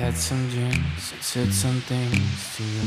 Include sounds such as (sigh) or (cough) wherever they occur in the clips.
Had some dreams, and said some things to you.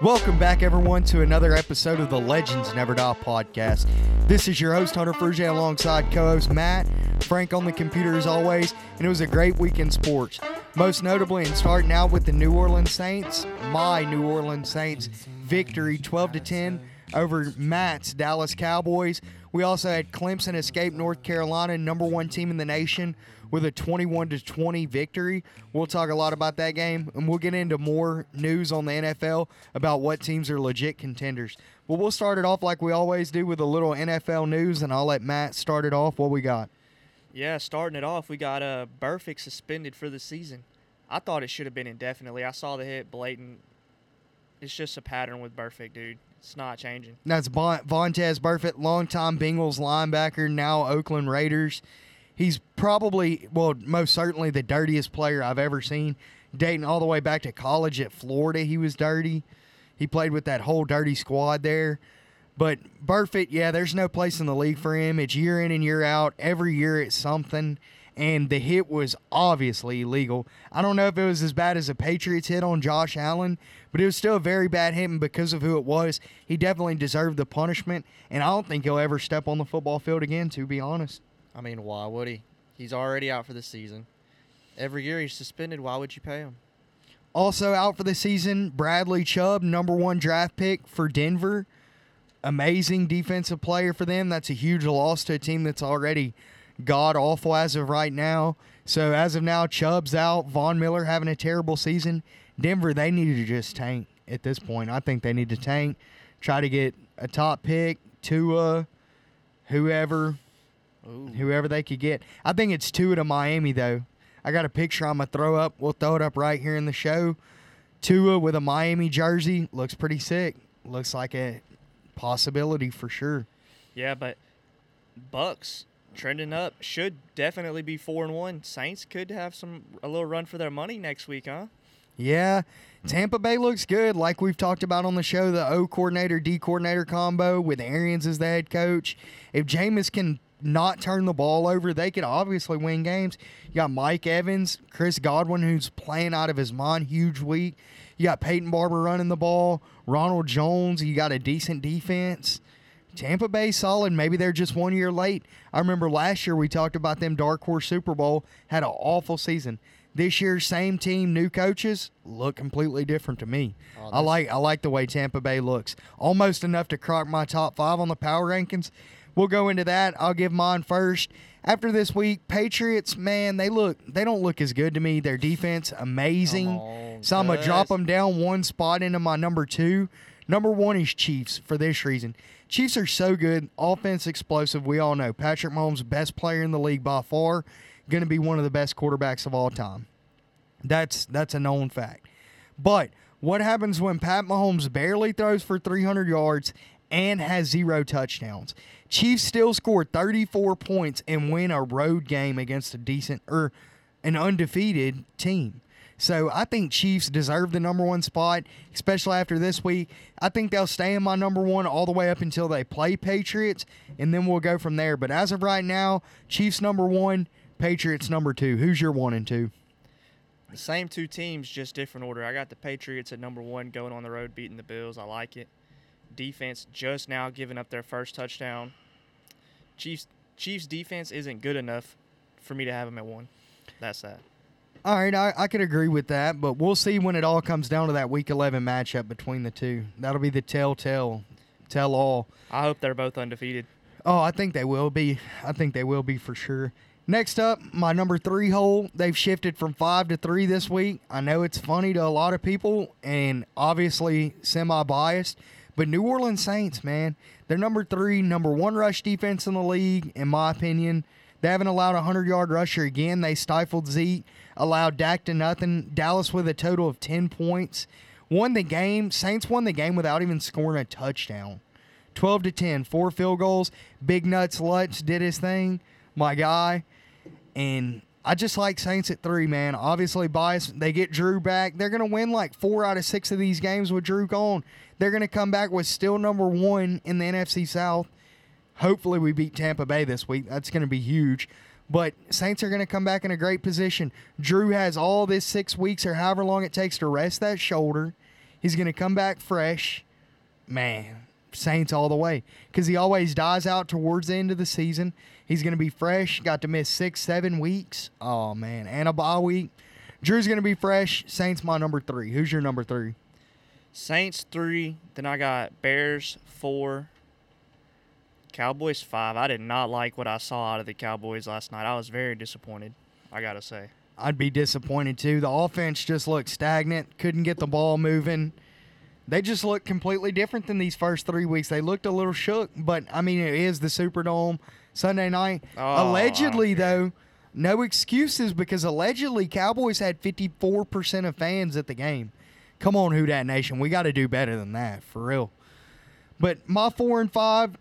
Welcome back, everyone, to another episode of the Legends Never Die podcast. This is your host, Hunter Frusha, alongside co host Matt, Frank on the computer as always, and it was a great week in sports. Most notably, and starting out with the New Orleans Saints, my New Orleans Saints victory 12 to 10 over Matt's Dallas Cowboys. We also had Clemson escape North Carolina, number one team in the nation, with a 21 to 20 victory. We'll talk a lot about that game, and we'll get into more news on the NFL about what teams are legit contenders. But we'll start it off like we always do with a little NFL news, and I'll let Matt start it off. What we got? Yeah, starting it off, we got uh, Burfict suspended for the season. I thought it should have been indefinitely. I saw the hit blatant. It's just a pattern with Burfict, dude. It's not changing. That's Von- Vontaze Burfict, longtime Bengals linebacker, now Oakland Raiders. He's probably, well, most certainly the dirtiest player I've ever seen. Dating all the way back to college at Florida, he was dirty. He played with that whole dirty squad there. But Burfict, yeah, there's no place in the league for him. It's year in and year out. Every year it's something. And the hit was obviously illegal. I don't know if it was as bad as a Patriots hit on Josh Allen, but it was still a very bad hit. And because of who it was, he definitely deserved the punishment. And I don't think he'll ever step on the football field again, to be honest. I mean, why would he? He's already out for the season. Every year he's suspended. Why would you pay him? Also out for the season, Bradley Chubb, number one draft pick for Denver. Amazing defensive player for them. That's a huge loss to a team that's already god awful as of right now. So as of now, Chubb's out. Von Miller having a terrible season. Denver, they need to just tank at this point. I think they need to tank, try to get a top pick, Tua, whoever, Ooh. whoever they could get. I think it's Tua to Miami though. I got a picture I'm gonna throw up. We'll throw it up right here in the show. Tua with a Miami jersey looks pretty sick. Looks like a possibility for sure. Yeah, but Bucks trending up should definitely be four and one. Saints could have some a little run for their money next week, huh? Yeah, Tampa Bay looks good. Like we've talked about on the show, the O coordinator D coordinator combo with Arians as the head coach. If Jameis can not turn the ball over, they could obviously win games. You got Mike Evans, Chris Godwin, who's playing out of his mind, huge week. You got Peyton Barber running the ball, Ronald Jones. You got a decent defense. Tampa Bay solid. Maybe they're just one year late. I remember last year we talked about them Dark Horse Super Bowl had an awful season. This year, same team, new coaches look completely different to me. Oh, I like I like the way Tampa Bay looks. Almost enough to crack my top five on the power rankings. We'll go into that. I'll give mine first. After this week, Patriots, man, they look they don't look as good to me. Their defense, amazing. On, so I'm gonna drop them down one spot into my number two. Number one is Chiefs for this reason. Chiefs are so good, offense explosive. We all know Patrick Mahomes, best player in the league by far, going to be one of the best quarterbacks of all time. That's that's a known fact. But what happens when Pat Mahomes barely throws for 300 yards and has zero touchdowns? Chiefs still score 34 points and win a road game against a decent or an undefeated team. So I think Chiefs deserve the number one spot, especially after this week. I think they'll stay in my number one all the way up until they play Patriots, and then we'll go from there. But as of right now, Chiefs number one, Patriots number two. Who's your one and two? The same two teams, just different order. I got the Patriots at number one, going on the road, beating the Bills. I like it. Defense just now giving up their first touchdown. Chiefs Chiefs defense isn't good enough for me to have them at one. That's that. All right, I, I could agree with that, but we'll see when it all comes down to that Week 11 matchup between the two. That'll be the telltale, tell all. I hope they're both undefeated. Oh, I think they will be. I think they will be for sure. Next up, my number three hole. They've shifted from five to three this week. I know it's funny to a lot of people and obviously semi biased, but New Orleans Saints, man, they're number three, number one rush defense in the league, in my opinion. They haven't allowed a 100 yard rusher again. They stifled Zeke, allowed Dak to nothing. Dallas with a total of 10 points. Won the game. Saints won the game without even scoring a touchdown. 12 to 10, four field goals. Big Nuts Lutz did his thing, my guy. And I just like Saints at three, man. Obviously, bias. They get Drew back. They're going to win like four out of six of these games with Drew gone. They're going to come back with still number one in the NFC South. Hopefully, we beat Tampa Bay this week. That's going to be huge. But Saints are going to come back in a great position. Drew has all this six weeks or however long it takes to rest that shoulder. He's going to come back fresh. Man, Saints all the way because he always dies out towards the end of the season. He's going to be fresh. Got to miss six, seven weeks. Oh man, and a bye week. Drew's going to be fresh. Saints my number three. Who's your number three? Saints three. Then I got Bears four. Cowboys five. I did not like what I saw out of the Cowboys last night. I was very disappointed. I gotta say. I'd be disappointed too. The offense just looked stagnant. Couldn't get the ball moving. They just looked completely different than these first three weeks. They looked a little shook, but I mean, it is the Superdome Sunday night. Oh, allegedly, though, no excuses because allegedly Cowboys had 54% of fans at the game. Come on, Who Dat Nation. We got to do better than that, for real. But my four and five,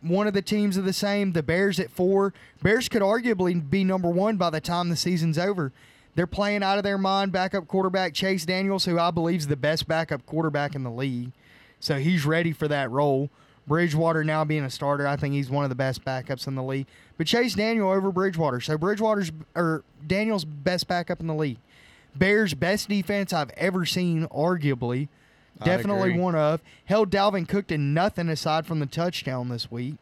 one of the teams are the same. The Bears at four. Bears could arguably be number one by the time the season's over. They're playing out of their mind. Backup quarterback Chase Daniels, who I believe is the best backup quarterback in the league, so he's ready for that role. Bridgewater now being a starter, I think he's one of the best backups in the league. But Chase Daniel over Bridgewater, so Bridgewater's or Daniel's best backup in the league. Bears best defense I've ever seen, arguably. I'd Definitely agree. one of. Held Dalvin Cook to nothing aside from the touchdown this week.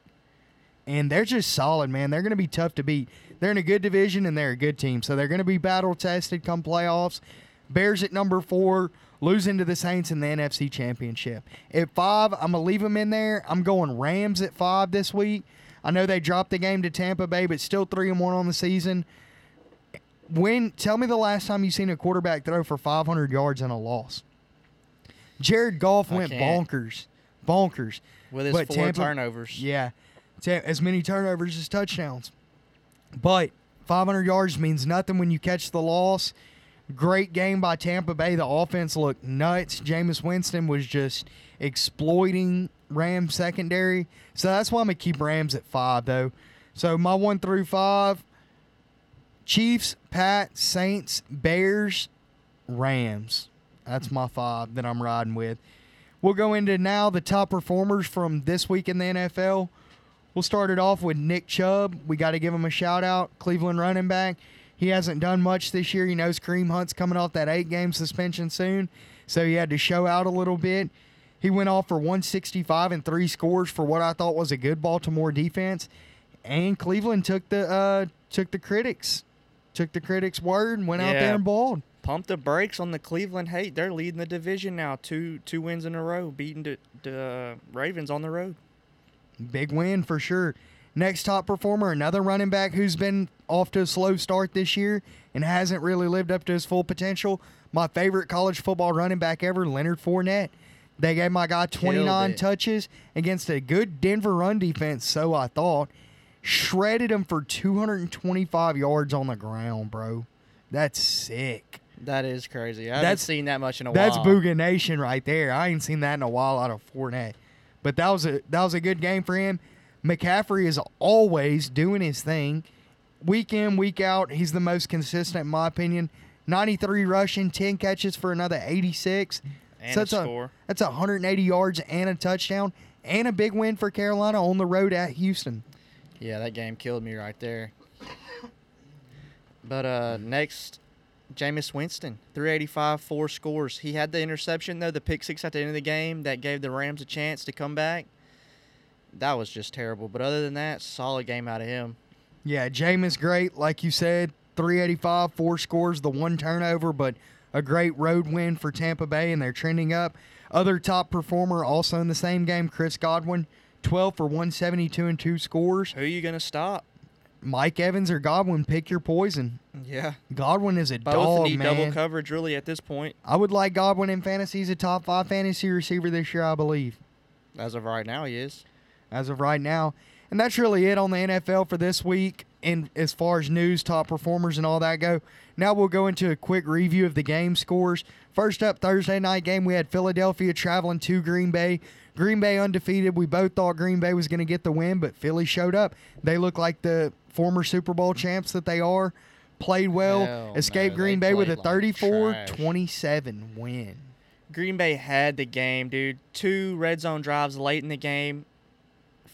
And they're just solid, man. They're going to be tough to beat. They're in a good division and they're a good team. So they're going to be battle tested come playoffs. Bears at number four, losing to the Saints in the NFC Championship. At five, I'm going to leave them in there. I'm going Rams at five this week. I know they dropped the game to Tampa Bay, but still three and one on the season. When tell me the last time you seen a quarterback throw for 500 yards and a loss? Jared Goff I went can't. bonkers, bonkers. With his But four Tampa- turnovers. Yeah, as many turnovers as touchdowns. But 500 yards means nothing when you catch the loss. Great game by Tampa Bay. The offense looked nuts. Jameis Winston was just exploiting Rams secondary. So that's why I'm gonna keep Rams at five though. So my one through five: Chiefs, Pat, Saints, Bears, Rams. That's my five that I'm riding with. We'll go into now the top performers from this week in the NFL. We'll start it off with Nick Chubb. We got to give him a shout out. Cleveland running back. He hasn't done much this year. He knows Kareem Hunt's coming off that eight game suspension soon, so he had to show out a little bit. He went off for 165 and three scores for what I thought was a good Baltimore defense, and Cleveland took the uh, took the critics took the critics' word and went out there and balled. Pump the brakes on the Cleveland hate. They're leading the division now. Two two wins in a row, beating the, the uh, Ravens on the road. Big win for sure. Next top performer, another running back who's been off to a slow start this year and hasn't really lived up to his full potential. My favorite college football running back ever, Leonard Fournette. They gave my guy 29 touches against a good Denver run defense, so I thought. Shredded him for 225 yards on the ground, bro. That's sick. That is crazy. I That's- haven't seen that much in a That's while. That's Booga Nation right there. I ain't seen that in a while out of Fournette. But that was a that was a good game for him. McCaffrey is always doing his thing. Week in, week out, he's the most consistent in my opinion. 93 rushing, 10 catches for another 86. And So a that's a- score. That's 180 yards and a touchdown and a big win for Carolina on the road at Houston. Yeah, that game killed me right there. But uh, next, Jameis Winston, 385, four scores. He had the interception though, the pick six at the end of the game that gave the Rams a chance to come back. That was just terrible. But other than that, solid game out of him. Yeah, Jameis great, like you said, 385, four scores, the one turnover, but a great road win for Tampa Bay, and they're trending up. Other top performer also in the same game, Chris Godwin, 12 for 172 and two scores. Who are you gonna stop? Mike Evans or Godwin, pick your poison. Yeah, Godwin is a both dog, need man. double coverage really at this point. I would like Godwin in fantasy. He's a top five fantasy receiver this year, I believe. As of right now, he is. As of right now. And that's really it on the NFL for this week. And as far as news, top performers, and all that go, now we'll go into a quick review of the game scores. First up, Thursday night game, we had Philadelphia traveling to Green Bay. Green Bay undefeated. We both thought Green Bay was going to get the win, but Philly showed up. They look like the former Super Bowl champs that they are. played well, Hell escaped no, Green Bay with a played like 34-27 win. Green Bay had the game, dude. Two red zone drives late in the game.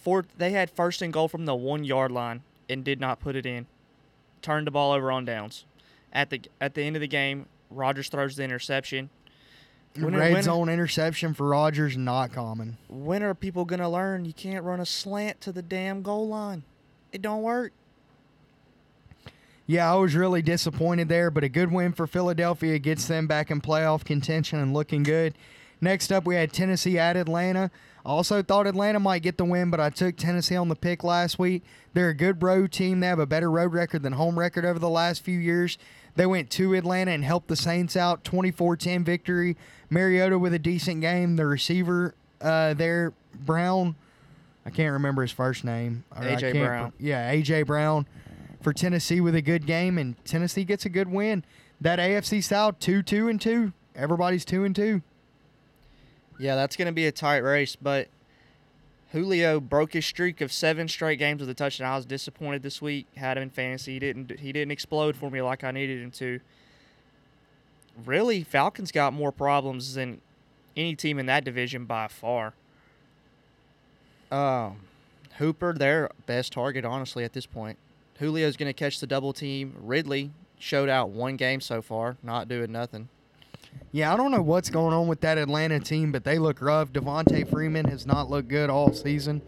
Four, they had first and goal from the one yard line and did not put it in. Turned the ball over on downs. At the at the end of the game, Rodgers throws the interception. When Red when- zone interception for Rodgers not common. When are people gonna learn you can't run a slant to the damn goal line? It don't work. Yeah, I was really disappointed there, but a good win for Philadelphia gets them back in playoff contention and looking good. Next up, we had Tennessee at Atlanta. Also thought Atlanta might get the win, but I took Tennessee on the pick last week. They're a good road team. They have a better road record than home record over the last few years. They went to Atlanta and helped the Saints out. 24 10 victory. Mariota with a decent game. The receiver uh, there, Brown, I can't remember his first name. A.J. Brown. Yeah, A.J. Brown for Tennessee with a good game, and Tennessee gets a good win. That AFC South two two and two. Everybody's two and two. Yeah, that's going to be a tight race, but Julio broke his streak of seven straight games with a touchdown. I was disappointed this week. Had him in fantasy. He didn't. He didn't explode for me like I needed him to. Really, Falcons got more problems than any team in that division by far. Um, Hooper, their best target, honestly, at this point. Julio's going to catch the double team. Ridley showed out one game so far, not doing nothing. Yeah, I don't know what's going on with that Atlanta team, but they look rough. Devonta Freeman has not looked good all season,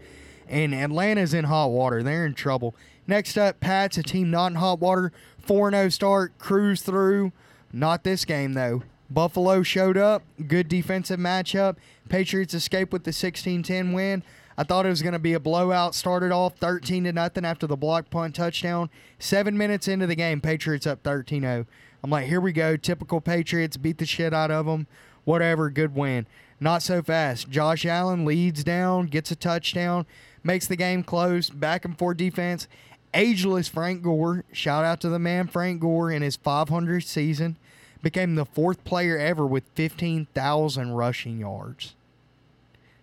and Atlanta's in hot water. They're in trouble. Next up, Pats, a team not in hot water. 4 0 start, cruise through. Not this game, though. Buffalo showed up. Good defensive matchup. Patriots escape with the 16 10 win. I thought it was going to be a blowout. Started off 13 to nothing after the block punt touchdown. Seven minutes into the game, Patriots up 13 0. I'm like, here we go. Typical Patriots beat the shit out of them. Whatever, good win. Not so fast. Josh Allen leads down, gets a touchdown, makes the game close. Back and forth defense. Ageless Frank Gore. Shout out to the man Frank Gore in his 500th season. Became the fourth player ever with 15,000 rushing yards.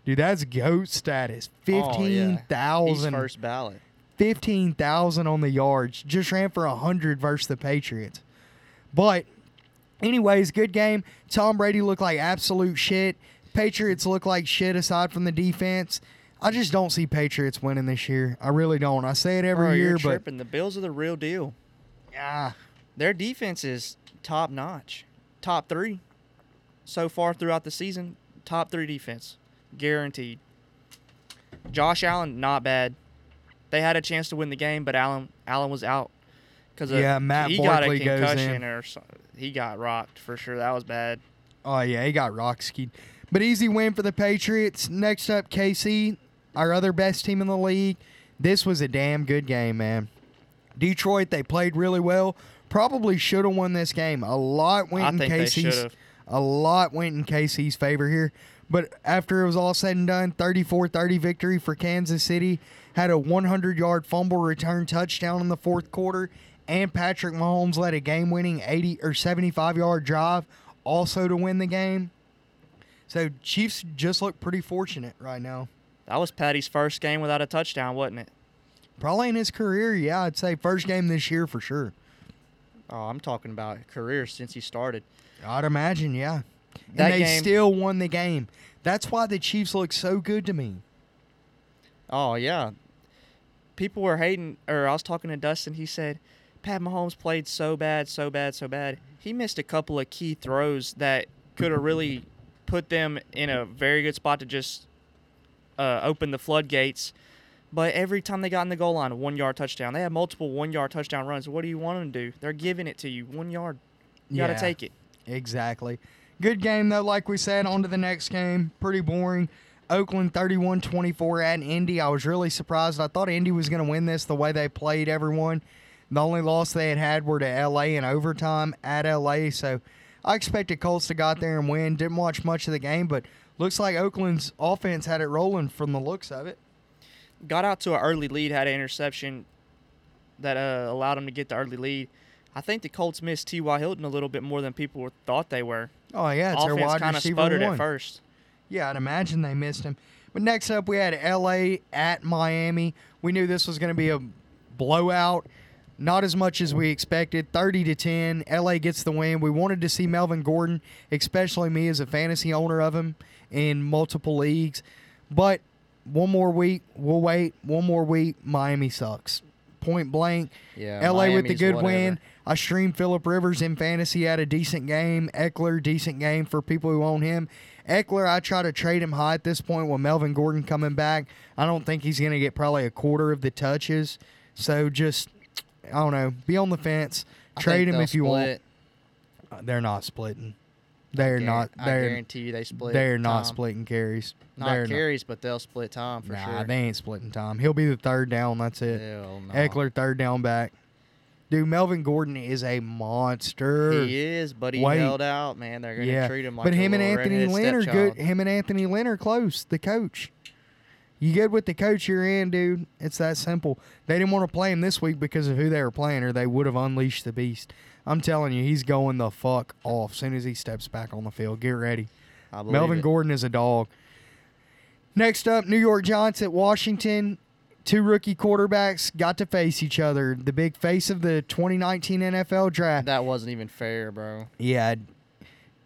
Dude, that's GOAT status. Oh, yeah. First ballot. 15,000 on the yards. Just ran for 100 versus the Patriots. But, anyways, good game. Tom Brady looked like absolute shit. Patriots look like shit aside from the defense. I just don't see Patriots winning this year. I really don't. I say it every Bro, year, but tripping. The Bills are the real deal. Yeah, Their defense is top notch, top three so far throughout the season. Top three defense, guaranteed. Josh Allen, not bad. They had a chance to win the game, but Allen Allen was out because Yeah, Matt he got a Barkley goes in. or so, he got rocked for sure. That was bad. Oh yeah, he got rock skied. But easy win for the Patriots. Next up, KC, our other best team in the league. This was a damn good game, man. Detroit, they played really well. Probably should have won this game. A lot went I in KC's. A lot went in KC's favor here. But after it was all said and done, 34-30 victory for Kansas City. Had a 100-yard fumble return touchdown in the fourth quarter, and Patrick Mahomes led a game-winning 80 or 75-yard drive, also to win the game. So Chiefs just look pretty fortunate right now. That was Patty's first game without a touchdown, wasn't it? Probably in his career, yeah, I'd say first game this year for sure. Oh, I'm talking about career since he started. I'd imagine, yeah. And That they game- still won the game. That's why the Chiefs look so good to me. Oh yeah, people were hating. Or I was talking to Dustin. He said, "Pat Mahomes played so bad, so bad, so bad. He missed a couple of key throws that could have really put them in a very good spot to just uh, open the floodgates." But every time they got in the goal line, a one yard touchdown. They had multiple one yard touchdown runs. What do you want them to do? They're giving it to you. One yard. You got to take it. Exactly. Good game, though, like we said. On to the next game. Pretty boring. Oakland 31 24 at Indy. I was really surprised. I thought Indy was going to win this the way they played everyone. The only loss they had had were to LA in overtime at LA. So I expected Colts to got there and win. Didn't watch much of the game, but looks like Oakland's offense had it rolling from the looks of it. got out to an early lead, had an interception that uh, allowed them to get the early lead. I think the Colts missed T.Y. Hilton a little bit more than people thought they were. Oh, yeah, it's Offense kind of sputtered one. at first. Yeah, I'd imagine they missed him. But next up, we had LA at Miami. We knew this was going to be a blowout. Not as much as we expected. 30 to 10. LA gets the win. We wanted to see Melvin Gordon, especially me as a fantasy owner of him in multiple leagues. But one more week, we'll wait. One more week, Miami sucks. Point blank. Yeah, LA with the good whatever. win. I streamed Philip Rivers in fantasy. Had a decent game. Ekeler, decent game for people who own him. Ekeler, I try to trade him high at this point with Melvin Gordon coming back. I don't think he's going to get probably a quarter of the touches. So just, I don't know, be on the fence. Trade him if you want. split. Uh, They're not splitting. They're not. I They're guarantee you they split. they're not splitting carries. Not they're carries, but they'll split time for nah, sure. they ain't splitting time. He'll be the third down. That's it. Hell no. Ekeler third down back. Dude, Melvin Gordon is a monster. He is, but he Wait. held out, man. They're gonna yeah, treat him like but a him and Anthony Lynn are good. Him and Anthony Lynn are close. The coach. You good with the coach you're in, dude? It's that simple. They didn't want to play him this week because of who they were playing, or they would have unleashed the beast. I'm telling you, he's going the fuck off soon as he steps back on the field. Get ready. Melvin it. Gordon is a dog. Next up, New York Giants at Washington. Two rookie quarterbacks got to face each other. The big face of the 2019 NFL draft. That wasn't even fair, bro. Yeah.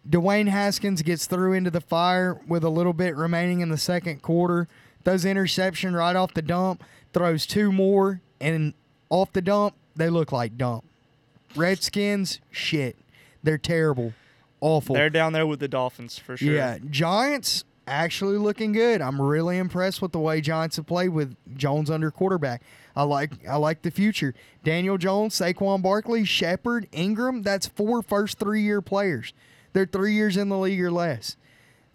Dwayne Haskins gets through into the fire with a little bit remaining in the second quarter. Throws interception right off the dump. Throws two more. And off the dump, they look like dump. Redskins, shit. They're terrible. Awful. They're down there with the Dolphins for sure. Yeah, Giants actually looking good. I'm really impressed with the way Giants have played with Jones under quarterback. I like I like the future. Daniel Jones, Saquon Barkley, Shepard, Ingram. That's four first three year players. They're three years in the league or less.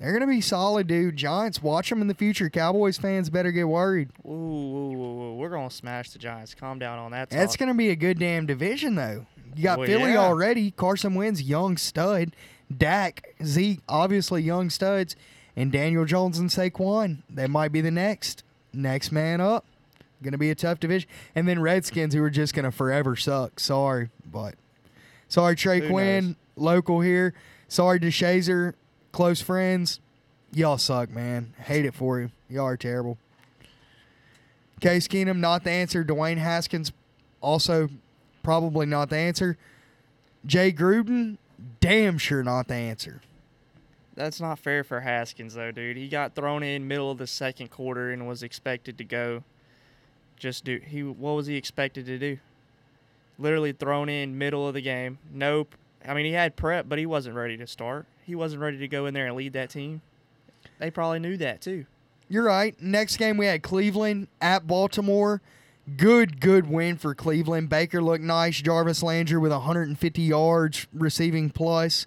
They're gonna be solid, dude. Giants, watch them in the future. Cowboys fans better get worried. Ooh, ooh, ooh, ooh, we're gonna smash the Giants. Calm down on that. That's gonna be a good damn division, though. You got Well, Philly yeah. already. Carson Wentz, young stud. Dak, Zeke, obviously young studs, and Daniel Jones and Saquon. They might be the next next man up. Gonna be a tough division. And then Redskins, who are just gonna forever suck. Sorry, but sorry Trey Who Quinn, knows? local here. Sorry DeShazor, close friends. Y'all suck, man. Hate it for you. Y'all are terrible. Case Keenum, not the answer. Dwayne Haskins, also probably not the answer. Jay Gruden, damn sure not the answer. That's not fair for Haskins though, dude. He got thrown in middle of the second quarter and was expected to go. Just do he what was he expected to do? Literally thrown in middle of the game. Nope. I mean he had prep, but he wasn't ready to start. He wasn't ready to go in there and lead that team. They probably knew that too. You're right. Next game we had Cleveland at Baltimore. Good, good win for Cleveland. Baker looked nice. Jarvis Landry with 150 yards receiving plus.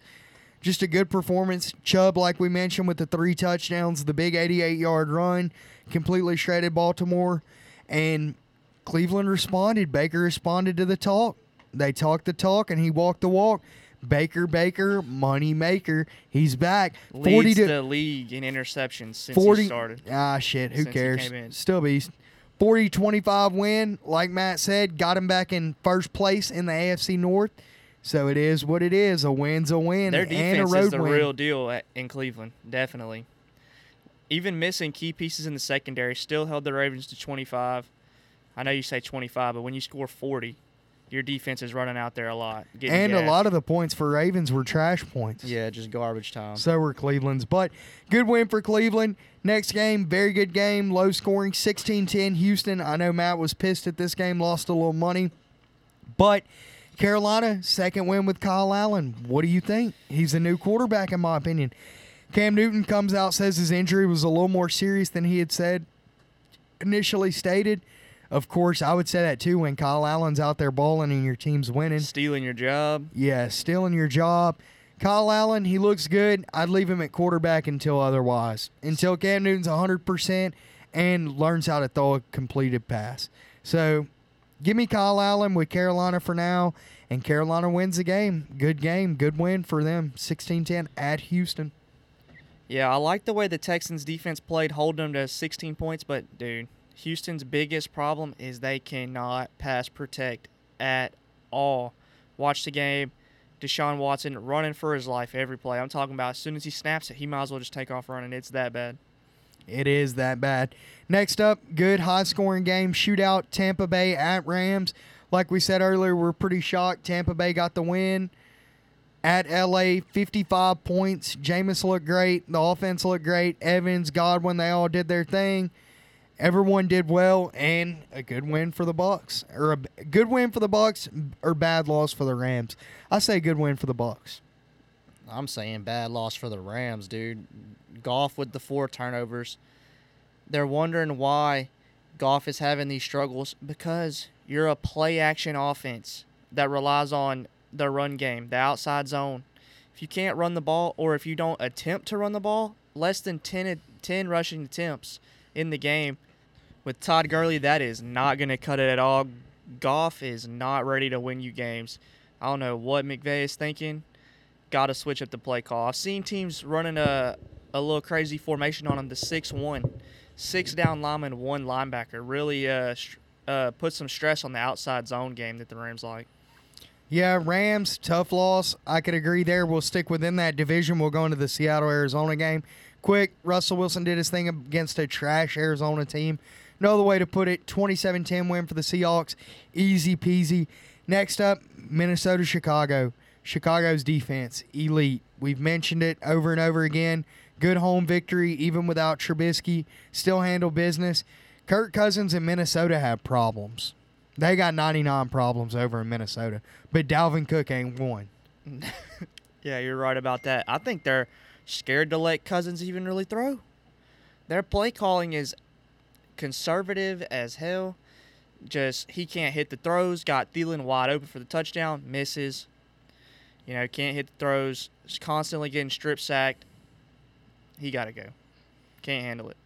Just a good performance. Chubb, like we mentioned, with the three touchdowns, the big 88 yard run, completely shredded Baltimore. And Cleveland responded. Baker responded to the talk. They talked the talk and he walked the walk. Baker, Baker, money maker. He's back. 40 Leads to the league in interceptions since 40 he started. Ah, shit. Who cares? Still beast. 40 25 win. Like Matt said, got him back in first place in the AFC North. So it is what it is. A win's a win. Their and a defense road is the win. real deal at, in Cleveland, definitely. Even missing key pieces in the secondary, still held the Ravens to 25. I know you say 25, but when you score 40, your defense is running out there a lot. And a lot of the points for Ravens were trash points. Yeah, just garbage time. So were Cleveland's. But good win for Cleveland. Next game, very good game. Low scoring, 16 10 Houston. I know Matt was pissed at this game, lost a little money. But Carolina, second win with Kyle Allen. What do you think? He's a new quarterback, in my opinion. Cam Newton comes out, says his injury was a little more serious than he had said initially stated. Of course, I would say that too when Kyle Allen's out there balling and your team's winning. stealing your job. Yeah, stealing your job. Kyle Allen, he looks good. I'd leave him at quarterback until otherwise. Until Cam Newton's 100% and learns how to throw a completed pass. So give me Kyle Allen with Carolina for now. And Carolina wins the game. Good game. Good win for them. 16 10 at Houston. Yeah, I like the way the Texans defense played, holding them to 16 points. But dude, Houston's biggest problem is they cannot pass protect at all. Watch the game. Deshaun Watson running for his life every play. I'm talking about as soon as he snaps it, he might as well just take off running. It's that bad. It is that bad. Next up, good high scoring game shootout Tampa Bay at Rams. Like we said earlier, we're pretty shocked. Tampa Bay got the win at LA, 55 points. Jameis looked great. The offense looked great. Evans, Godwin, they all did their thing. Everyone did well, and a good win for the Bucks, or a good win for the Bucks, or bad loss for the Rams. I say good win for the Bucks. I'm saying bad loss for the Rams, dude. Goff with the four turnovers. They're wondering why Goff is having these struggles because you're a play action offense that relies on the run game, the outside zone. If you can't run the ball or if you don't attempt to run the ball, less than 10, 10 rushing attempts in the game with Todd Gurley, that is not going to cut it at all. Goff is not ready to win you games. I don't know what McVay is thinking. Got to switch up the play call. I've seen teams running a, a little crazy formation on them, the 6 1. Six down lineman, one linebacker. Really uh, uh, put some stress on the outside zone game that the Rams like. Yeah, Rams, tough loss. I could agree there. We'll stick within that division. We'll go into the Seattle Arizona game. Quick, Russell Wilson did his thing against a trash Arizona team. No other way to put it. 27 10 win for the Seahawks. Easy peasy. Next up, Minnesota Chicago. Chicago's defense, elite. We've mentioned it over and over again. Good home victory, even without Trubisky. Still handle business. Kirk Cousins and Minnesota have problems. They got 99 problems over in Minnesota, but Dalvin Cook ain't one. (laughs) Yeah, you're right about that. I think they're scared to let Cousins even really throw. Their play calling is conservative as hell. Just he can't hit the throws. Got Thielen wide open for the touchdown, misses. You know, can't hit the throws. Just constantly getting strip sacked. He got to go. Can't handle it.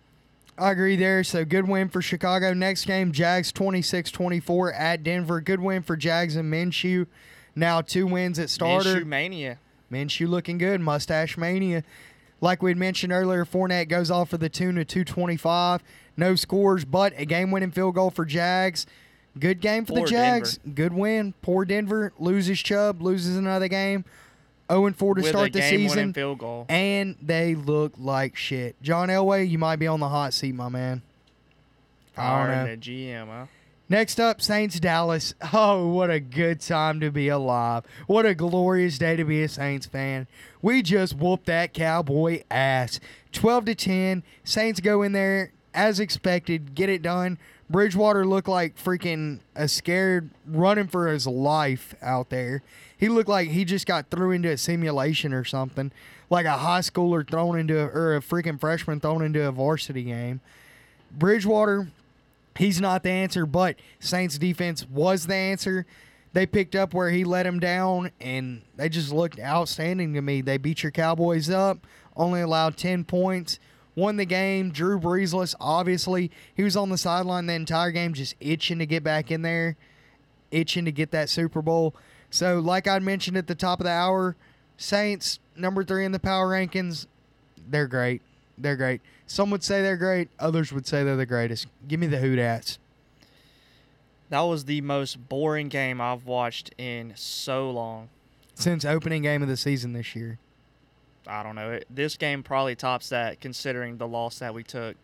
I agree there. So good win for Chicago. Next game, Jags 26-24 at Denver. Good win for Jags and Minshew. Now two wins at starter. Minshew mania. Minshew looking good. Mustache mania. Like we had mentioned earlier, Fournette goes off for the tune of 225. No scores, but a game-winning field goal for Jags. Good game for Poor the Jags. Good win. Poor Denver loses Chubb, loses another game. 0 4 to with start the season. field goal. And they look like shit. John Elway, you might be on the hot seat, my man. I don't know. The GM, huh? Next up, Saints Dallas. Oh, what a good time to be alive. What a glorious day to be a Saints fan. We just whooped that cowboy ass. 12 to 10. Saints go in there as expected, get it done. Bridgewater looked like freaking a scared running for his life out there. He looked like he just got thrown into a simulation or something. Like a high schooler thrown into a, or a freaking freshman thrown into a varsity game. Bridgewater he's not the answer, but Saints defense was the answer. They picked up where he let him down, and they just looked outstanding to me. They beat your Cowboys up, only allowed 10 points, won the game. Drew Breesless, obviously, he was on the sideline the entire game, just itching to get back in there, itching to get that Super Bowl. So, like I mentioned at the top of the hour, Saints, number three in the power rankings, they're great. They're great. Some would say they're great. Others would say they're the greatest. Give me the Hoodats. That was the most boring game I've watched in so long. Since opening game of the season this year. I don't know. It, this game probably tops that considering the loss that we took.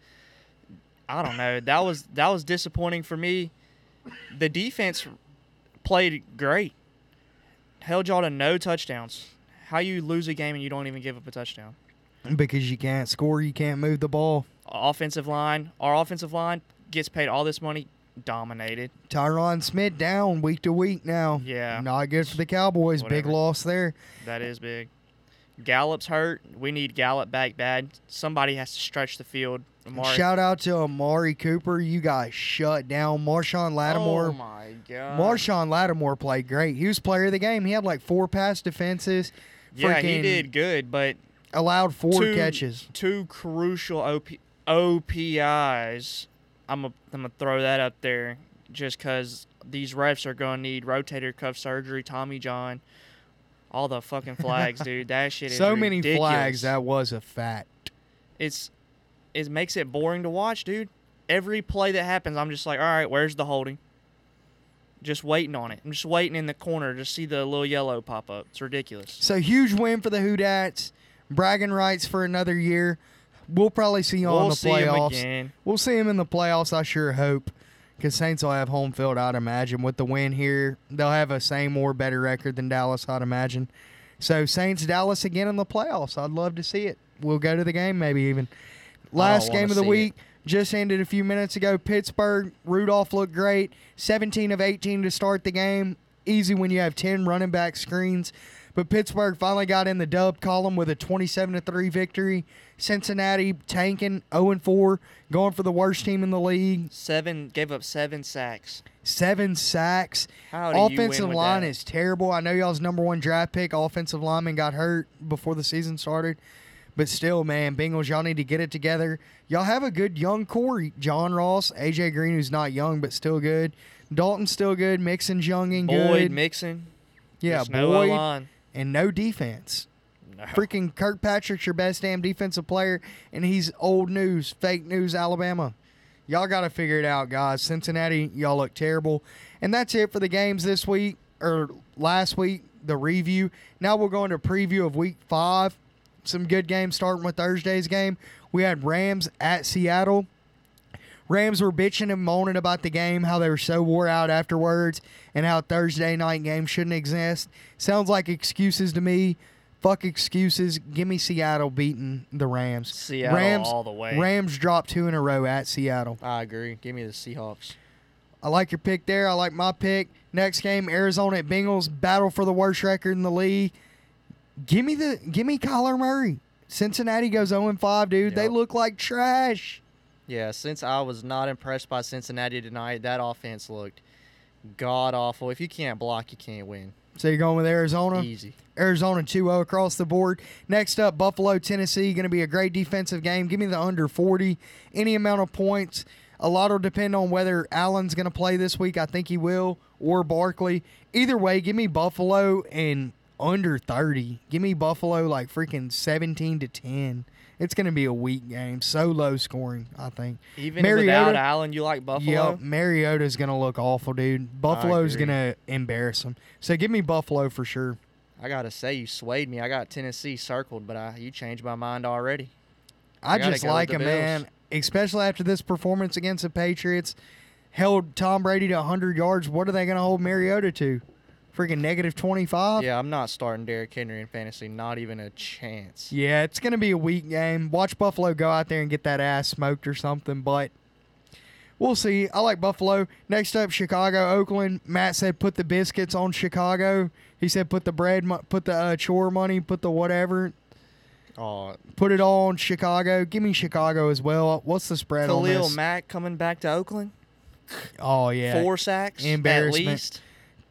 I don't know. That was that was disappointing for me. The defense played great. Held y'all to no touchdowns. How you lose a game and you don't even give up a touchdown? Because you can't score, you can't move the ball. Offensive line, our offensive line gets paid all this money, dominated. Tyron Smith down week to week now. Yeah. Not good for the Cowboys. Big loss there. That is big. Gallup's hurt. We need Gallup back bad. Somebody has to stretch the field. Amari- Shout out to Amari Cooper. You got shut down. Marshon Lattimore. Oh my god. Marshon Lattimore played great. He was player of the game. He had like four pass defenses. Yeah, he did good, but Allowed four two, catches. Two crucial OP, OPIs. I'm gonna I'm gonna throw that up there just because these refs are gonna need rotator cuff surgery, Tommy John, all the fucking flags, (laughs) dude. That shit is So many ridiculous. flags. That was a fact. it's it makes it boring to watch, dude. Every play that happens, I'm just like, all right, where's the holding? Just waiting on it. I'm just waiting in the corner to see the little yellow pop up. It's ridiculous. So huge win for the Hoodats. Bragging rights for another year. We'll probably see you on we'll the see him playoffs. We'll see him in the playoffs. I sure hope. because Saints will have home field. I'd imagine with the win here, they'll have a same or better record than Dallas. I'd imagine. So Saints Dallas again in the playoffs. I'd love to see it. We'll go to the game maybe even. Last game of the week just ended a few minutes ago. Pittsburgh Rudolph looked great. 17 of 18 to start the game. Easy when you have 10 running back screens. But Pittsburgh finally got in the dub column with a 27 to 3 victory. Cincinnati tanking 0 4, going for the worst team in the league. Seven gave up seven sacks. Seven sacks. How do you Offensive line that? is terrible. I know y'all's number one draft pick, offensive lineman, got hurt before the season started. But still, man, Bengals, y'all need to get it together. Y'all have a good young core. John Ross, AJ Green, who's not young but still good. Dalton's still good. Mixon's young and Boyd, good. Mixon. yeah, There's Boyd line. And no defense. No. Freaking Kirkpatrick's your best damn defensive player, and he's old news, fake news, Alabama. Y'all got to figure it out, guys. Cincinnati, y'all look terrible. And that's it for the games this week, or last week, the review. Now we'll go into a preview of week five. Some good games starting with Thursday's game. We had Rams at Seattle. Rams were bitching and moaning about the game, how they were so wore out afterwards, and how Thursday night games shouldn't exist. Sounds like excuses to me. Fuck excuses. Give me Seattle beating the Rams. Seattle Rams all the way. Rams dropped two in a row at Seattle. I agree. Give me the Seahawks. I like your pick there. I like my pick. Next game, Arizona at Bengals. Battle for the worst record in the league. Give me the give me Kyler Murray. Cincinnati goes 0 5, dude. They look like trash. Yeah, since I was not impressed by Cincinnati tonight, that offense looked god awful. If you can't block, you can't win. So you're going with Arizona? Easy. Arizona 2 0 across the board. Next up, Buffalo, Tennessee. Going to be a great defensive game. Give me the under 40. Any amount of points. A lot will depend on whether Allen's going to play this week. I think he will, or Barkley. Either way, give me Buffalo and under 30. Give me Buffalo like freaking 17 to 10. It's going to be a weak game. So low scoring, I think. Even Mariota- without Allen, you like Buffalo. Yep, Mariota's going to look awful, dude. Buffalo's going to embarrass them. So give me Buffalo for sure. I gotta say, you swayed me. I got Tennessee circled, but I, you changed my mind already. I, I just like him, man. Especially after this performance against the Patriots, held Tom Brady to 100 yards. What are they going to hold Mariota to? Freaking negative 25? Yeah, I'm not starting Derrick Henry in fantasy. Not even a chance. Yeah, it's going to be a weak game. Watch Buffalo go out there and get that ass smoked or something, but we'll see. I like Buffalo. Next up, Chicago, Oakland. Matt said put the biscuits on Chicago. He said put the bread, put the uh, chore money, put the whatever, Oh, put it all on Chicago. Give me Chicago as well. What's the spread on Khalil this? Mack coming back to Oakland. oh yeah, Four sacks at Embarrassment. least.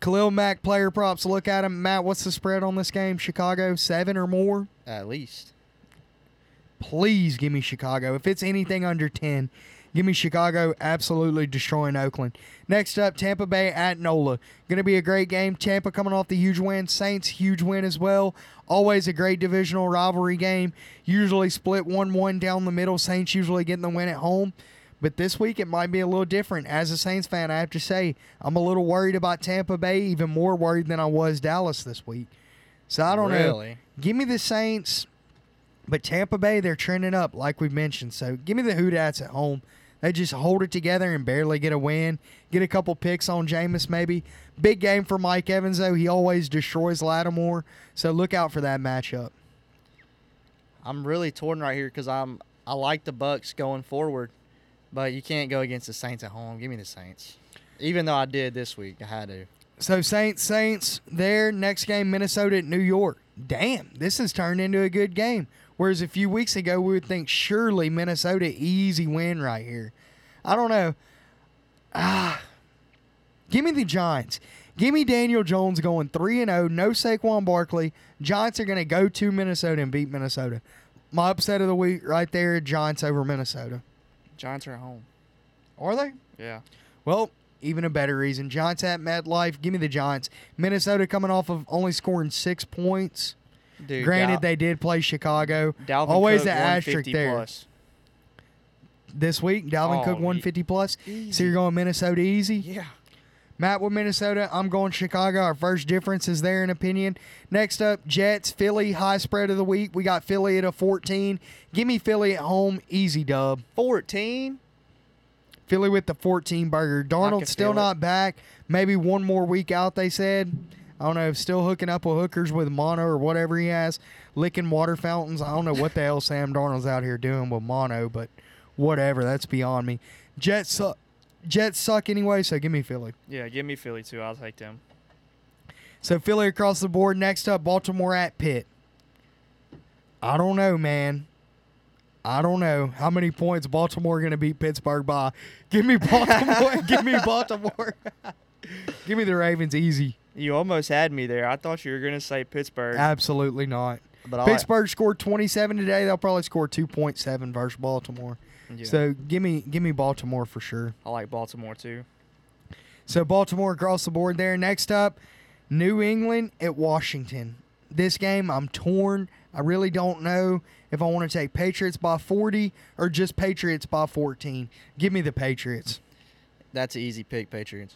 Khalil Mack player props. Look at him, Matt. What's the spread on this game? Chicago seven or more. at least. Please give me Chicago. If it's anything under ten, give me Chicago. Absolutely destroying Oakland. Next up, Tampa Bay at Nola. Going to be a great game. Tampa coming off the huge win. Saints huge win as well. Always a great divisional rivalry game. Usually split one-one down the middle. Saints usually getting the win at home. But this week it might be a little different. As a Saints fan, I have to say I'm a little worried about Tampa Bay, even more worried than I was Dallas this week. So I don't know. really? Give me the Saints, but Tampa Bay they're trending up like we've mentioned. So give me the Hoodats at home. They just hold it together and barely get a win. Get a couple picks on Jameis maybe. Big game for Mike Evans though. He always destroys Lattimore. So look out for that matchup. I'm really torn right here because I'm I like the Bucks going forward, but you can't go against the Saints at home. Give me the Saints. Even though I did this week, I had to. So Saints, Saints there. Next game, Minnesota at New York. Damn, this has turned into a good game. Whereas a few weeks ago, we would think surely Minnesota easy win right here. I don't know. Ah, give me the Giants. Give me Daniel Jones going three and zero. No Saquon Barkley. Giants are going to go to Minnesota and beat Minnesota. My upset of the week right there. Giants over Minnesota. Giants are at home. Are they? Yeah. Well, even a better reason. Giants at MetLife. Give me the Giants. Minnesota coming off of only scoring six points. Dude, Granted, Dal- they did play Chicago. Dalvin Always Cook, the asterisk 150 there. Plus. This week, Dalvin Oh, Cook he- 150 plus. So you're going Minnesota easy? Yeah. Matt with Minnesota. I'm going Chicago. Our first difference is there in opinion. Next up, Jets, Philly, high spread of the week. We got Philly at a 14. Give me Philly at home, easy dub. 14. Philly with the 14 burger. Darnold's still feel it. not back. Maybe one more week out, they said. I don't know. Still hooking up with hookers with mono or whatever he has, licking water fountains. I don't know what the hell Sam Darnold's out here doing with mono, but whatever. That's beyond me. Jets suck. Jets suck anyway, so give me Philly. Yeah, give me Philly too. I'll take them. So Philly across the board. Next up, Baltimore at Pitt. I don't know, man. I don't know how many points Baltimore going to beat Pittsburgh by. Give me Baltimore. (laughs) give me Baltimore. (laughs) give me the Ravens easy. You almost had me there. I thought you were gonna say Pittsburgh. Absolutely not. But I, Pittsburgh scored 27 today. They'll probably score 2.7 versus Baltimore. Yeah. So give me give me Baltimore for sure. I like Baltimore too. So Baltimore across the board there. Next up, New England at Washington. This game, I'm torn. I really don't know if I want to take Patriots by 40 or just Patriots by 14. Give me the Patriots. that's an easy pick, Patriots.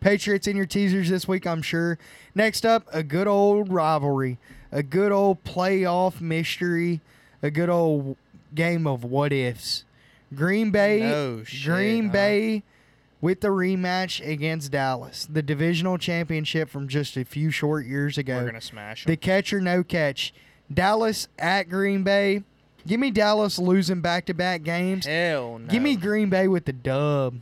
Patriots in your teasers this week, I'm sure. Next up, a good old rivalry, a good old playoff mystery, a good old game of what ifs. Green Bay, No shit, Green huh? Bay with the rematch against Dallas, the divisional championship from just a few short years ago. We're gonna smash it. The catch or no catch. Dallas at Green Bay. Give me Dallas losing back to back games. Hell no. Give me Green Bay with the dub.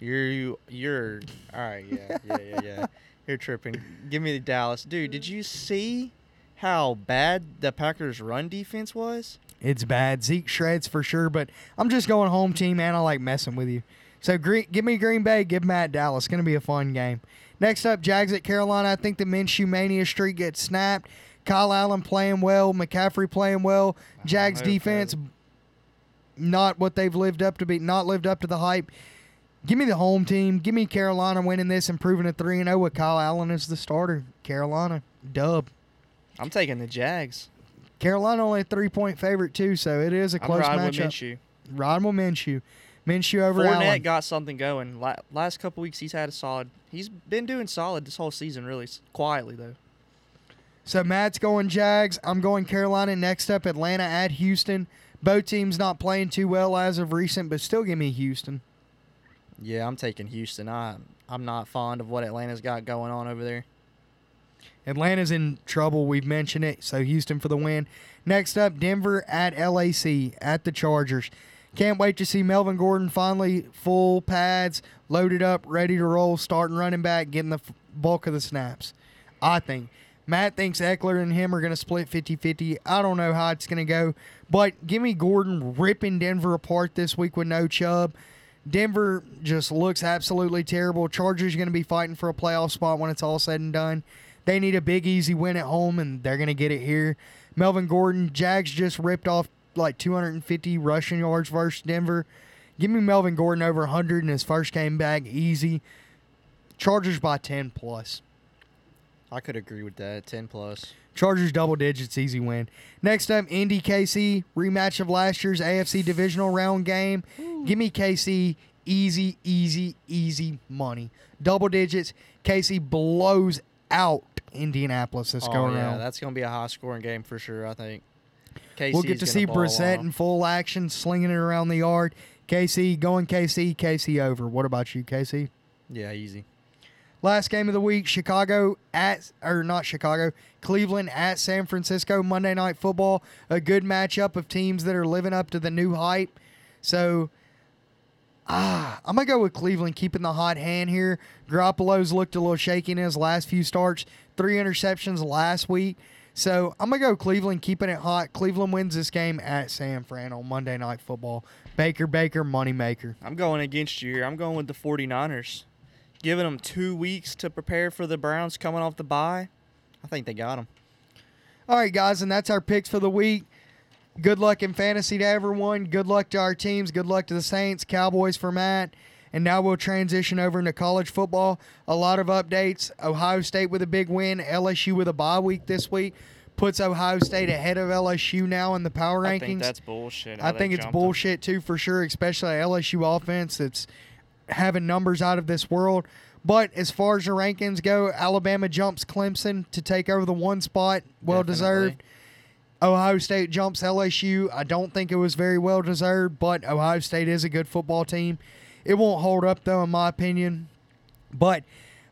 You're you you're all right. Yeah, yeah, yeah, yeah. (laughs) You're tripping. Give me the Dallas, dude. Did you see how bad the Packers' run defense was? It's bad. Zeke shreds for sure, but I'm just going home team, man. I like messing with you. So green, give me Green Bay, give Matt Dallas. Going to be a fun game. Next up, Jags at Carolina. I think the Minshew mania streak gets snapped. Kyle Allen playing well, McCaffrey playing well. Jags defense not what they've lived up to be, not lived up to the hype. Give me the home team. Give me Carolina winning this and proving a 3 0 with Kyle Allen as the starter. Carolina, dub. I'm taking the Jags. Carolina only a three point favorite, too, so it is a I'm close riding with matchup. Minshew. Rod with Minshew. Minshew over Fournette Allen. got something going. Last couple weeks, he's had a solid. He's been doing solid this whole season, really quietly though. so Matt's going Jags. I'm going Carolina. Next up, Atlanta at Houston. Both teams not playing too well as of recent, but still give me Houston. Yeah, I'm taking Houston. I I'm not fond of what Atlanta's got going on over there. Atlanta's in trouble. We've mentioned it. So Houston for the win. Next up, Denver at LAC at the Chargers. Can't wait to see Melvin Gordon finally full pads, loaded up, ready to roll, starting running back, getting the bulk of the snaps. I think. Matt thinks Ekeler and him are going to split 50 50. I don't know how it's going to go, but give me Gordon ripping Denver apart this week with no Chubb. Denver just looks absolutely terrible. Chargers going to be fighting for a playoff spot when it's all said and done. They need a big, easy win at home, and they're going to get it here. Melvin Gordon, Jags just ripped off like 250 rushing yards versus Denver. Give me Melvin Gordon over 100 in his first game back, easy. Chargers by 10 plus. I could agree with that. Ten plus. Chargers double digits, easy win. Next up, Indy KC rematch of last year's AFC divisional round game. Give me KC easy, easy, easy money. Double digits. KC blows out Indianapolis this oh, go oh, yeah, around. that's gonna be a high scoring game for sure. I think. we'll get to see Brissett in full action, slinging it around the yard. KC going KC, KC over. What about you, KC? Yeah, easy. Last game of the week, Chicago at or not Chicago, Cleveland at San Francisco Monday Night Football. A good matchup of teams that are living up to the new hype. So ah, I'm gonna go with Cleveland keeping the hot hand here. Garoppolo's looked a little shaky in his last few starts. Three interceptions last week. So I'm gonna go Cleveland keeping it hot. Cleveland wins this game at San Fran on Monday Night Football. Baker Baker moneymaker. I'm going against you here. I'm going with the 49ers. Giving them two weeks to prepare for the Browns coming off the bye. I think they got them. All right, guys, and that's our picks for the week. Good luck in fantasy to everyone. Good luck to our teams. Good luck to the Saints, Cowboys for Matt. And now we'll transition over into college football. A lot of updates. Ohio State with a big win. LSU with a bye week this week. Puts Ohio State ahead of LSU now in the power I rankings. think that's bullshit. I think it's bullshit too, for sure, especially LSU offense that's having numbers out of this world. But as far as the rankings go, Alabama jumps Clemson to take over the one spot. Well deserved. Ohio State jumps LSU. I don't think it was very well deserved, but Ohio State is a good football team. It won't hold up though, in my opinion. But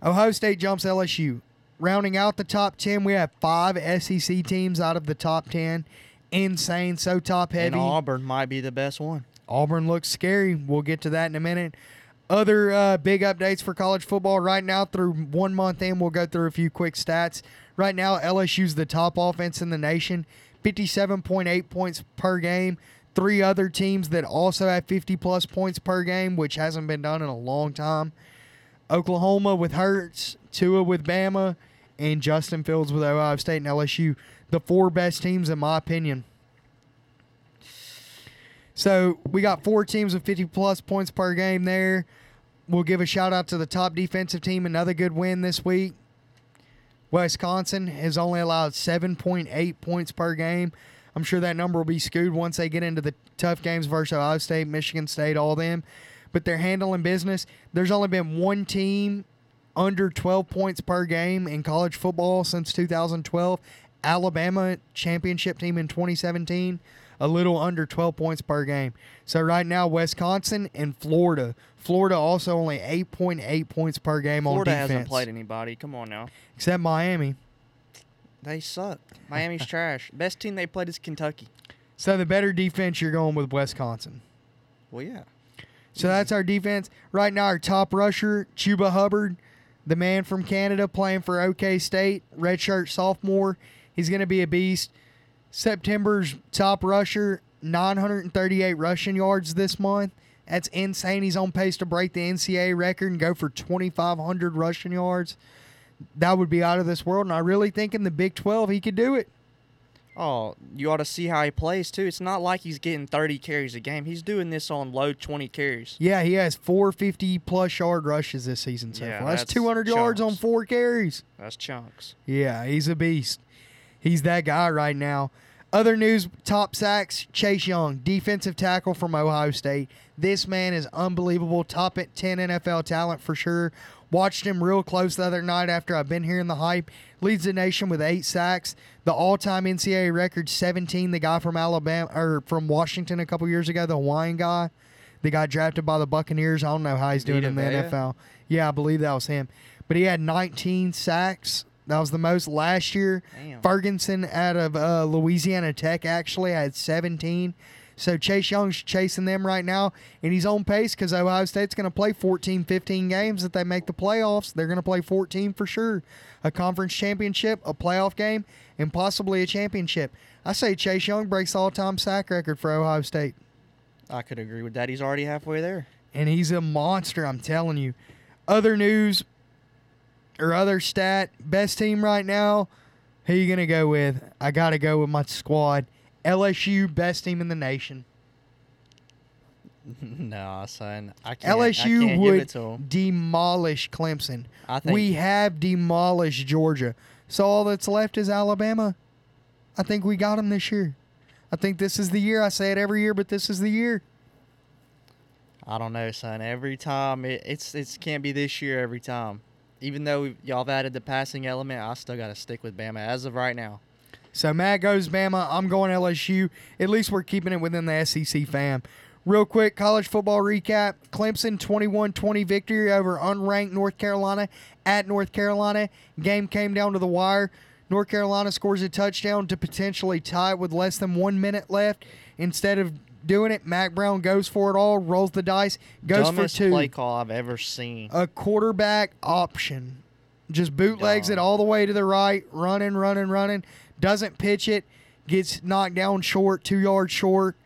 Ohio State jumps LSU. Rounding out the top ten, we have five SEC teams out of the top ten. Insane, so top heavy. And. Auburn might be the best one. Auburn looks scary. We'll get to that in a minute. Other uh, big updates for college football right now through one month in, we'll go through a few quick stats. Right now, LSU's the top offense in the nation, 57.8 points per game. Three other teams that also have 50 plus points per game, which hasn't been done in a long time. Oklahoma with Hurts, Tua with Bama, and Justin Fields with Ohio State and LSU. The four best teams, in my opinion. So we got four teams with 50 plus points per game there. We'll give a shout out to the top defensive team. Another good win this week. Wisconsin has only allowed 7.8 points per game. I'm sure that number will be skewed once they get into the tough games versus Ohio State, Michigan State, all them. But they're handling business. There's only been one team under 12 points per game in college football since 2012. Alabama championship team in 2017, a little under 12 points per game. So right now, Wisconsin and Florida. Florida also only 8.8 points per game Florida on defense, Florida hasn't played anybody. Come on now. except Miami. They suck. (laughs) Miami's trash. Best team they played is Kentucky. So the better defense, you're going with Wisconsin. Well, yeah. So that's our defense. Right now, our top rusher, Chuba Hubbard, the man from Canada playing for OK State, redshirt sophomore. He's going to be a beast. September's top rusher, 938 rushing yards this month. That's insane. He's on pace to break the NCAA record and go for 2,500 rushing yards. That would be out of this world. And I really think in the Big 12 he could do it. Oh, you ought to see how he plays too. It's not like he's getting 30 carries a game. He's doing this on low 20 carries. Yeah, he has 450 plus yard rushes this season so Yeah, far. That's, that's 200 yards on four carries. That's chunks. Yeah, he's a beast. He's that guy right now. Other news top sacks Chase Young, defensive tackle from Ohio State. This man is unbelievable. Top at 10 NFL talent for sure. Watched him real close the other night after I've been hearing the hype. Leads the nation with eight sacks. The all time NCAA record 17. The guy from Alabama or from Washington a couple years ago, the Hawaiian guy. The guy drafted by the Buccaneers. I don't know how he's doing Vita in the Vea? NFL. Yeah, I believe that was him. But he had 19 sacks. That was the most last year. Damn. Ferguson out of uh, Louisiana Tech actually had 17. So Chase Young's chasing them right now, and he's on pace because Ohio State's going to play 14, 15 games if they make the playoffs. They're going to play 14 for sure. A conference championship, a playoff game, and possibly a championship. I say Chase Young breaks the all-time sack record for Ohio State, I could agree with that. He's already halfway there. and he's a monster. I'm telling you. Other news or other stat, best team right now. Who you gonna go with? I gotta go with my squad. LSU, best team in the nation. (laughs) no, son. I can't. I LSU can't give it would demolish Clemson. I think We have demolished Georgia. So all that's left is Alabama. I think we got them this year. I think this is the year. I say it every year, but this is the year. I don't know, son. Every time it, it's it can't be this year every time. Even though y'all have added the passing element, I still got to stick with Bama as of right now. So Matt goes Bama. I'm going LSU. At least we're keeping it within the SEC fam. Real quick, college football recap. Clemson 21-20 victory over unranked North Carolina at North Carolina. Game came down to the wire. North Carolina scores a touchdown to potentially tie with less than one minute left. Instead of doing it, Mack Brown goes for it all, rolls the dice, goes Dumbest for two play call I've ever seen. a quarterback option. Just bootlegs it all the way to the right, running, running, running. Doesn't pitch it, gets knocked down short, two yards short,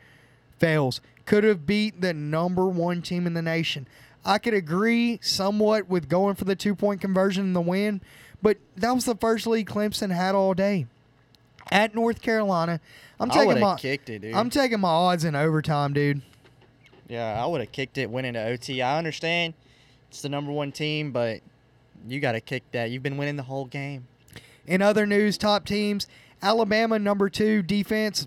fails. Could have beat the number one team in the nation. I could agree somewhat with going for the two point conversion and the win, but that was the first lead Clemson had all day. At North Carolina, I'm I taking my kicked it, dude. I'm taking my odds in overtime, dude. yeah, I would have kicked it, went into OT. I understand it's the number one team, but you got to kick that. You've been winning the whole game. In other news, top teams, Alabama number two defense.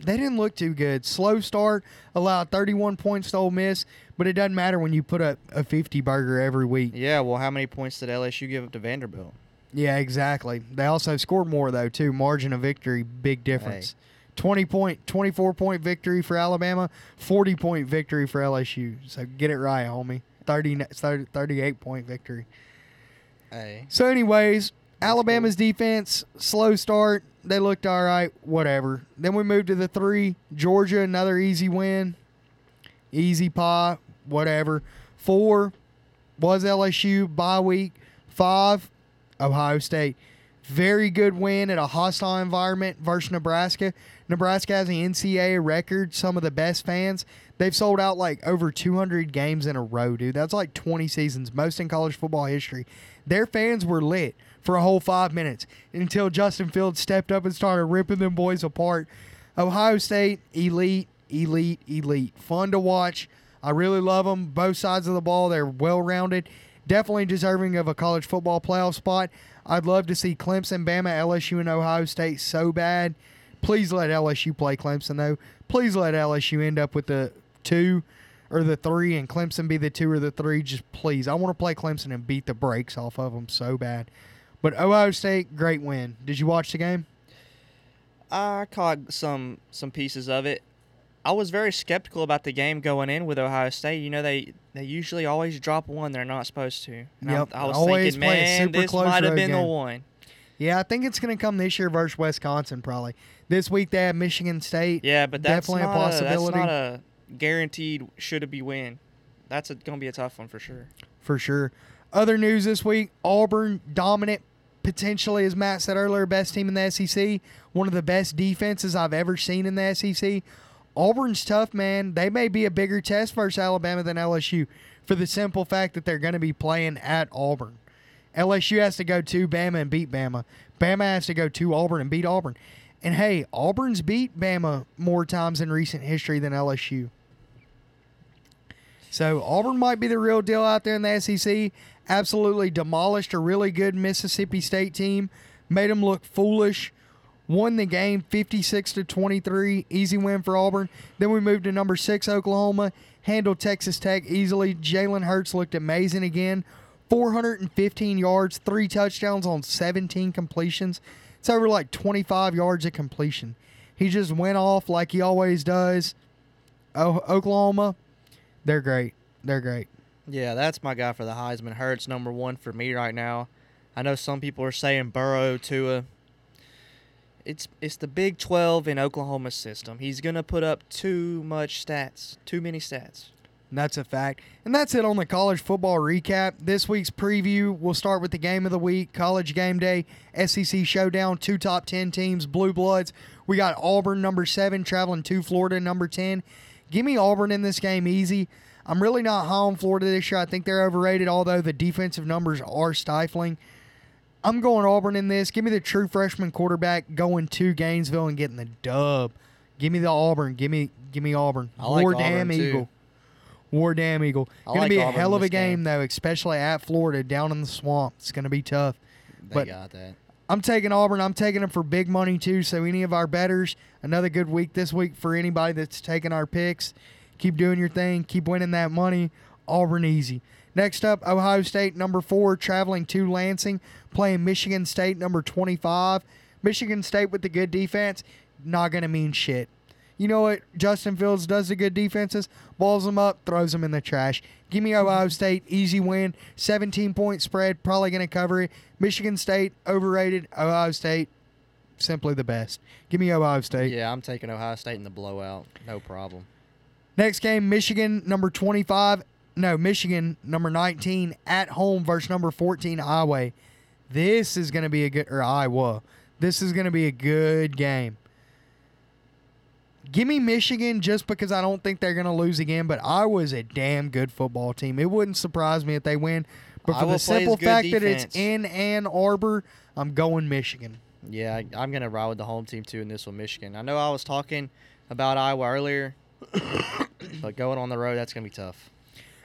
They didn't look too good. Slow start, allowed 31 points to Ole Miss, but it doesn't matter when you put up a 50 burger every week. Yeah, well, how many points did LSU give up to Vanderbilt? Yeah, exactly. They also scored more though too. Margin of victory, big difference. 20 point, 24 point victory for Alabama, 40 point victory for LSU. So get it right, homie. 30, 30 38 point victory. Hey, So, anyways, Alabama's defense, slow start. They looked all right, whatever. Then we moved to the three. Georgia, another easy win. Easy pie, whatever. Four was LSU, bye week. Five, Ohio State. Very good win at a hostile environment versus Nebraska. Nebraska has an NCAA record, some of the best fans. They've sold out like over 200 games in a row, dude. That's like 20 seasons, most in college football history. Their fans were lit for a whole five minutes until Justin Fields stepped up and started ripping them boys apart. Ohio State, elite, elite, elite. Fun to watch. I really love them. Both sides of the ball, they're well rounded. Definitely deserving of a college football playoff spot. I'd love to see Clemson, Bama, LSU, and Ohio State so bad. Please let LSU play Clemson, though. Please let LSU end up with the two or the three and Clemson be the two or the three. Just please. I want to play Clemson and beat the brakes off of them so bad. But Ohio State, great win. Did you watch the game? I caught some some pieces of it. I was very skeptical about the game going in with Ohio State. You know they they usually always drop one they're not supposed to. And I- Yep, I, was always thinking, man, this might have been the one. Yeah, I think it's going to come this year versus Wisconsin, probably. This week they have Michigan State. Yeah, but that's Definitely a not possibility. that's not a guaranteed should it be win. That's gonna be a tough one for sure. for sure. Other news this week Auburn dominant, potentially, as Matt said earlier, best team in the SEC. One of the best defenses I've ever seen in the SEC. Auburn's tough, man. They may be a bigger test versus Alabama than LSU for the simple fact that they're going to be playing at Auburn. LSU has to go to Bama and beat Bama. Bama has to go to Auburn and beat Auburn. And hey, Auburn's beat Bama more times in recent history than LSU. So Auburn might be the real deal out there in the SEC. Absolutely demolished a really good Mississippi State team, made them look foolish. Won the game 56 to 23, easy win for Auburn. Then we moved to number six Oklahoma, handled Texas Tech easily. Jalen Hurts looked amazing again, 415 yards, three touchdowns on 17 completions. It's over like 25 yards of completion. He just went off like he always does. Oh, Oklahoma, they're great. They're great. Yeah, that's my guy for the Heisman. Hurts number one for me right now. I know some people are saying Burrow Tua. It's it's the Big Twelve in Oklahoma system. He's gonna put up too much stats, too many stats. That's a fact. And that's it on the college football recap. This week's preview, we'll start with the game of the week, college game day, SEC showdown, two top 10 teams, Blue Bloods. We got Auburn, number seven, traveling to Florida, number 10. Give me Auburn in this game easy. I'm really not high on Florida this year. I think they're overrated, although the defensive numbers are stifling. I'm going Auburn in this. Give me the true freshman quarterback going to Gainesville and getting the dub. Give me the Auburn. Give me give me Auburn. I like War Auburn, damn too. Eagle. War damn Eagle. I Gonna like be a Auburn hell of a this game. game though, especially at Florida down in the swamp. It's gonna be tough. They But- got that. I'm taking Auburn. I'm taking them for big money too. So any of our betters, another good week this week for anybody that's taking our picks. Keep doing your thing. Keep winning that money. Auburn easy. Next up, Ohio State number four traveling to Lansing, playing Michigan State number 25. Michigan State with the good defense, not gonna mean shit. You know what? Justin Fields does the good defenses, balls them up, throws them in the trash. Give me Ohio State, easy win, 17 point spread, probably going to cover it. Michigan State, overrated. Ohio State, simply the best. Give me Ohio State. Yeah, I'm taking Ohio State in the blowout. No problem. Next game, Michigan, number 25. No, Michigan, number 19, at home versus number 14, Iowa. This is going to be a good, or Iowa. This is going to be a good game. Give me Michigan just because I don't think they're going to lose again, but Iowa's a damn good football team. It wouldn't surprise me if they win. But for Iowa the simple fact that it's in Ann Arbor, I'm going Michigan. Yeah, I, I'm gonna ride with the home team too in this one, Michigan. I know I was talking about Iowa earlier, (coughs) but going on the road that's gonna be tough.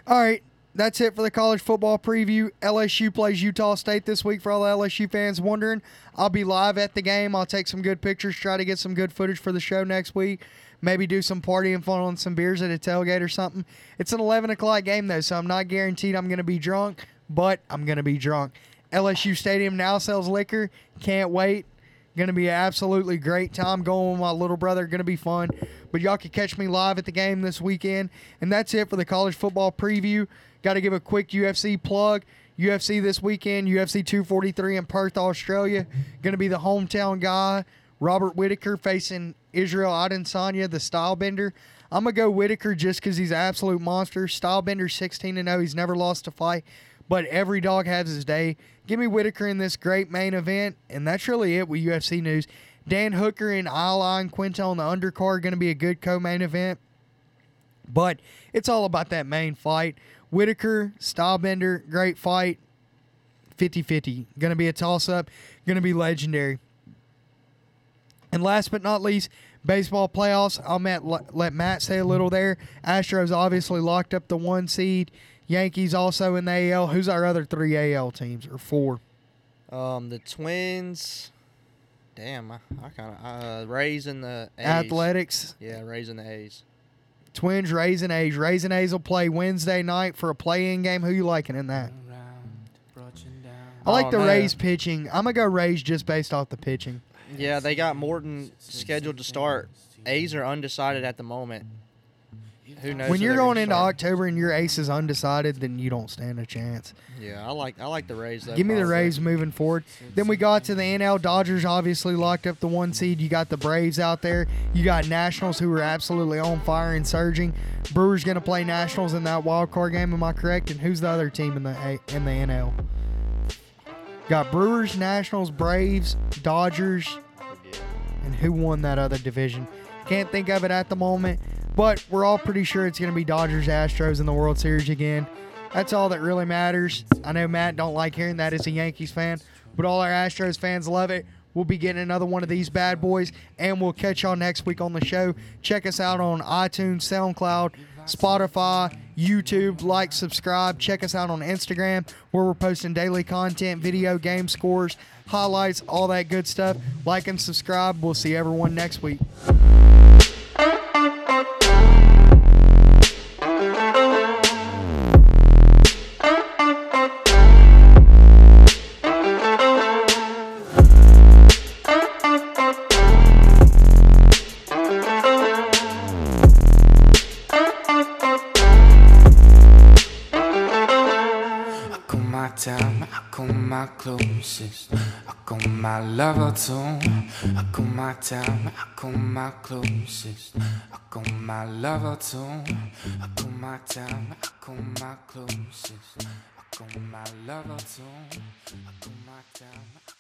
All right, that's it for the college football preview. LSU plays Utah State this week for all LSU fans wondering. I'll be live at the game. I'll take some good pictures, try to get some good footage for the show next week. Maybe do some partying fun on some beers at a tailgate or something. It's an 11 o'clock game, though, so I'm not guaranteed I'm going to be drunk, but I'm going to be drunk. LSU Stadium now sells liquor. Can't wait. Gonna be an absolutely great time going with my little brother. Gonna be fun. But y'all can catch me live at the game this weekend. And that's it for the college football preview. Got to give a quick UFC plug. UFC this weekend, UFC 243 in Perth, Australia. Going to be the hometown guy, Robert Whitaker, facing Israel Adesanya, the style bender. I'm going to go Whitaker just because he's an absolute monster. Style bender 16 0. He's never lost a fight, but every dog has his day. Give me Whitaker in this great main event. And that's really it with UFC news. Dan Hooker and Al Iaquinta on the undercard going to be a good co main event. But it's all about that main fight. Whitaker, Stylebender, great fight. 50 50. Going to be a toss up. Going to be legendary. And last but not least, baseball playoffs. I'll let, let Matt say a little there. Astros obviously locked up the one seed. Yankees also in the AL. Who's our other three AL teams or four? Um, the Twins. Damn, I, I kind of uh, Rays and the A's. Athletics. Yeah, Rays and the A's. Twins, Rays, and A's. Rays and A's will play Wednesday night for a play-in game. Who you liking in that? I like Oh, the man. Rays pitching. I'm gonna go Rays just based off the pitching. Yeah, they got Morton scheduled to start. A's are undecided at the moment. Who knows? when you're going into. October and your ace is undecided, then you don't stand a chance. Yeah, I like I like the Rays. Though, Give me the probably. Rays moving forward. Then we got to the NL Dodgers, obviously locked up the one seed. You got the Braves out there. You got Nationals who are absolutely on fire and surging. Brewers going to play Nationals in that wild card game. Am I correct? And who's the other team in the in the NL? Got Brewers, Nationals, Braves, Dodgers, and who won that other division? Can't think of it at the moment, but we're all pretty sure it's going to be Dodgers, Astros in the World Series again. That's all that really matters. I know Matt don't like hearing that as a Yankees fan, but all our Astros fans love it. We'll be getting another one of these bad boys, and we'll catch y'all next week on the show. Check us out on iTunes, SoundCloud, Spotify, YouTube. Like, subscribe. Check us out on Instagram, where we're posting daily content, video game scores, highlights, all that good stuff. Like and subscribe. We'll see everyone next week. Closest. I call my lover too. I call my time, I call my closest. I call my lover too. I call my time, I call my closest. I call my lover too. I call my time,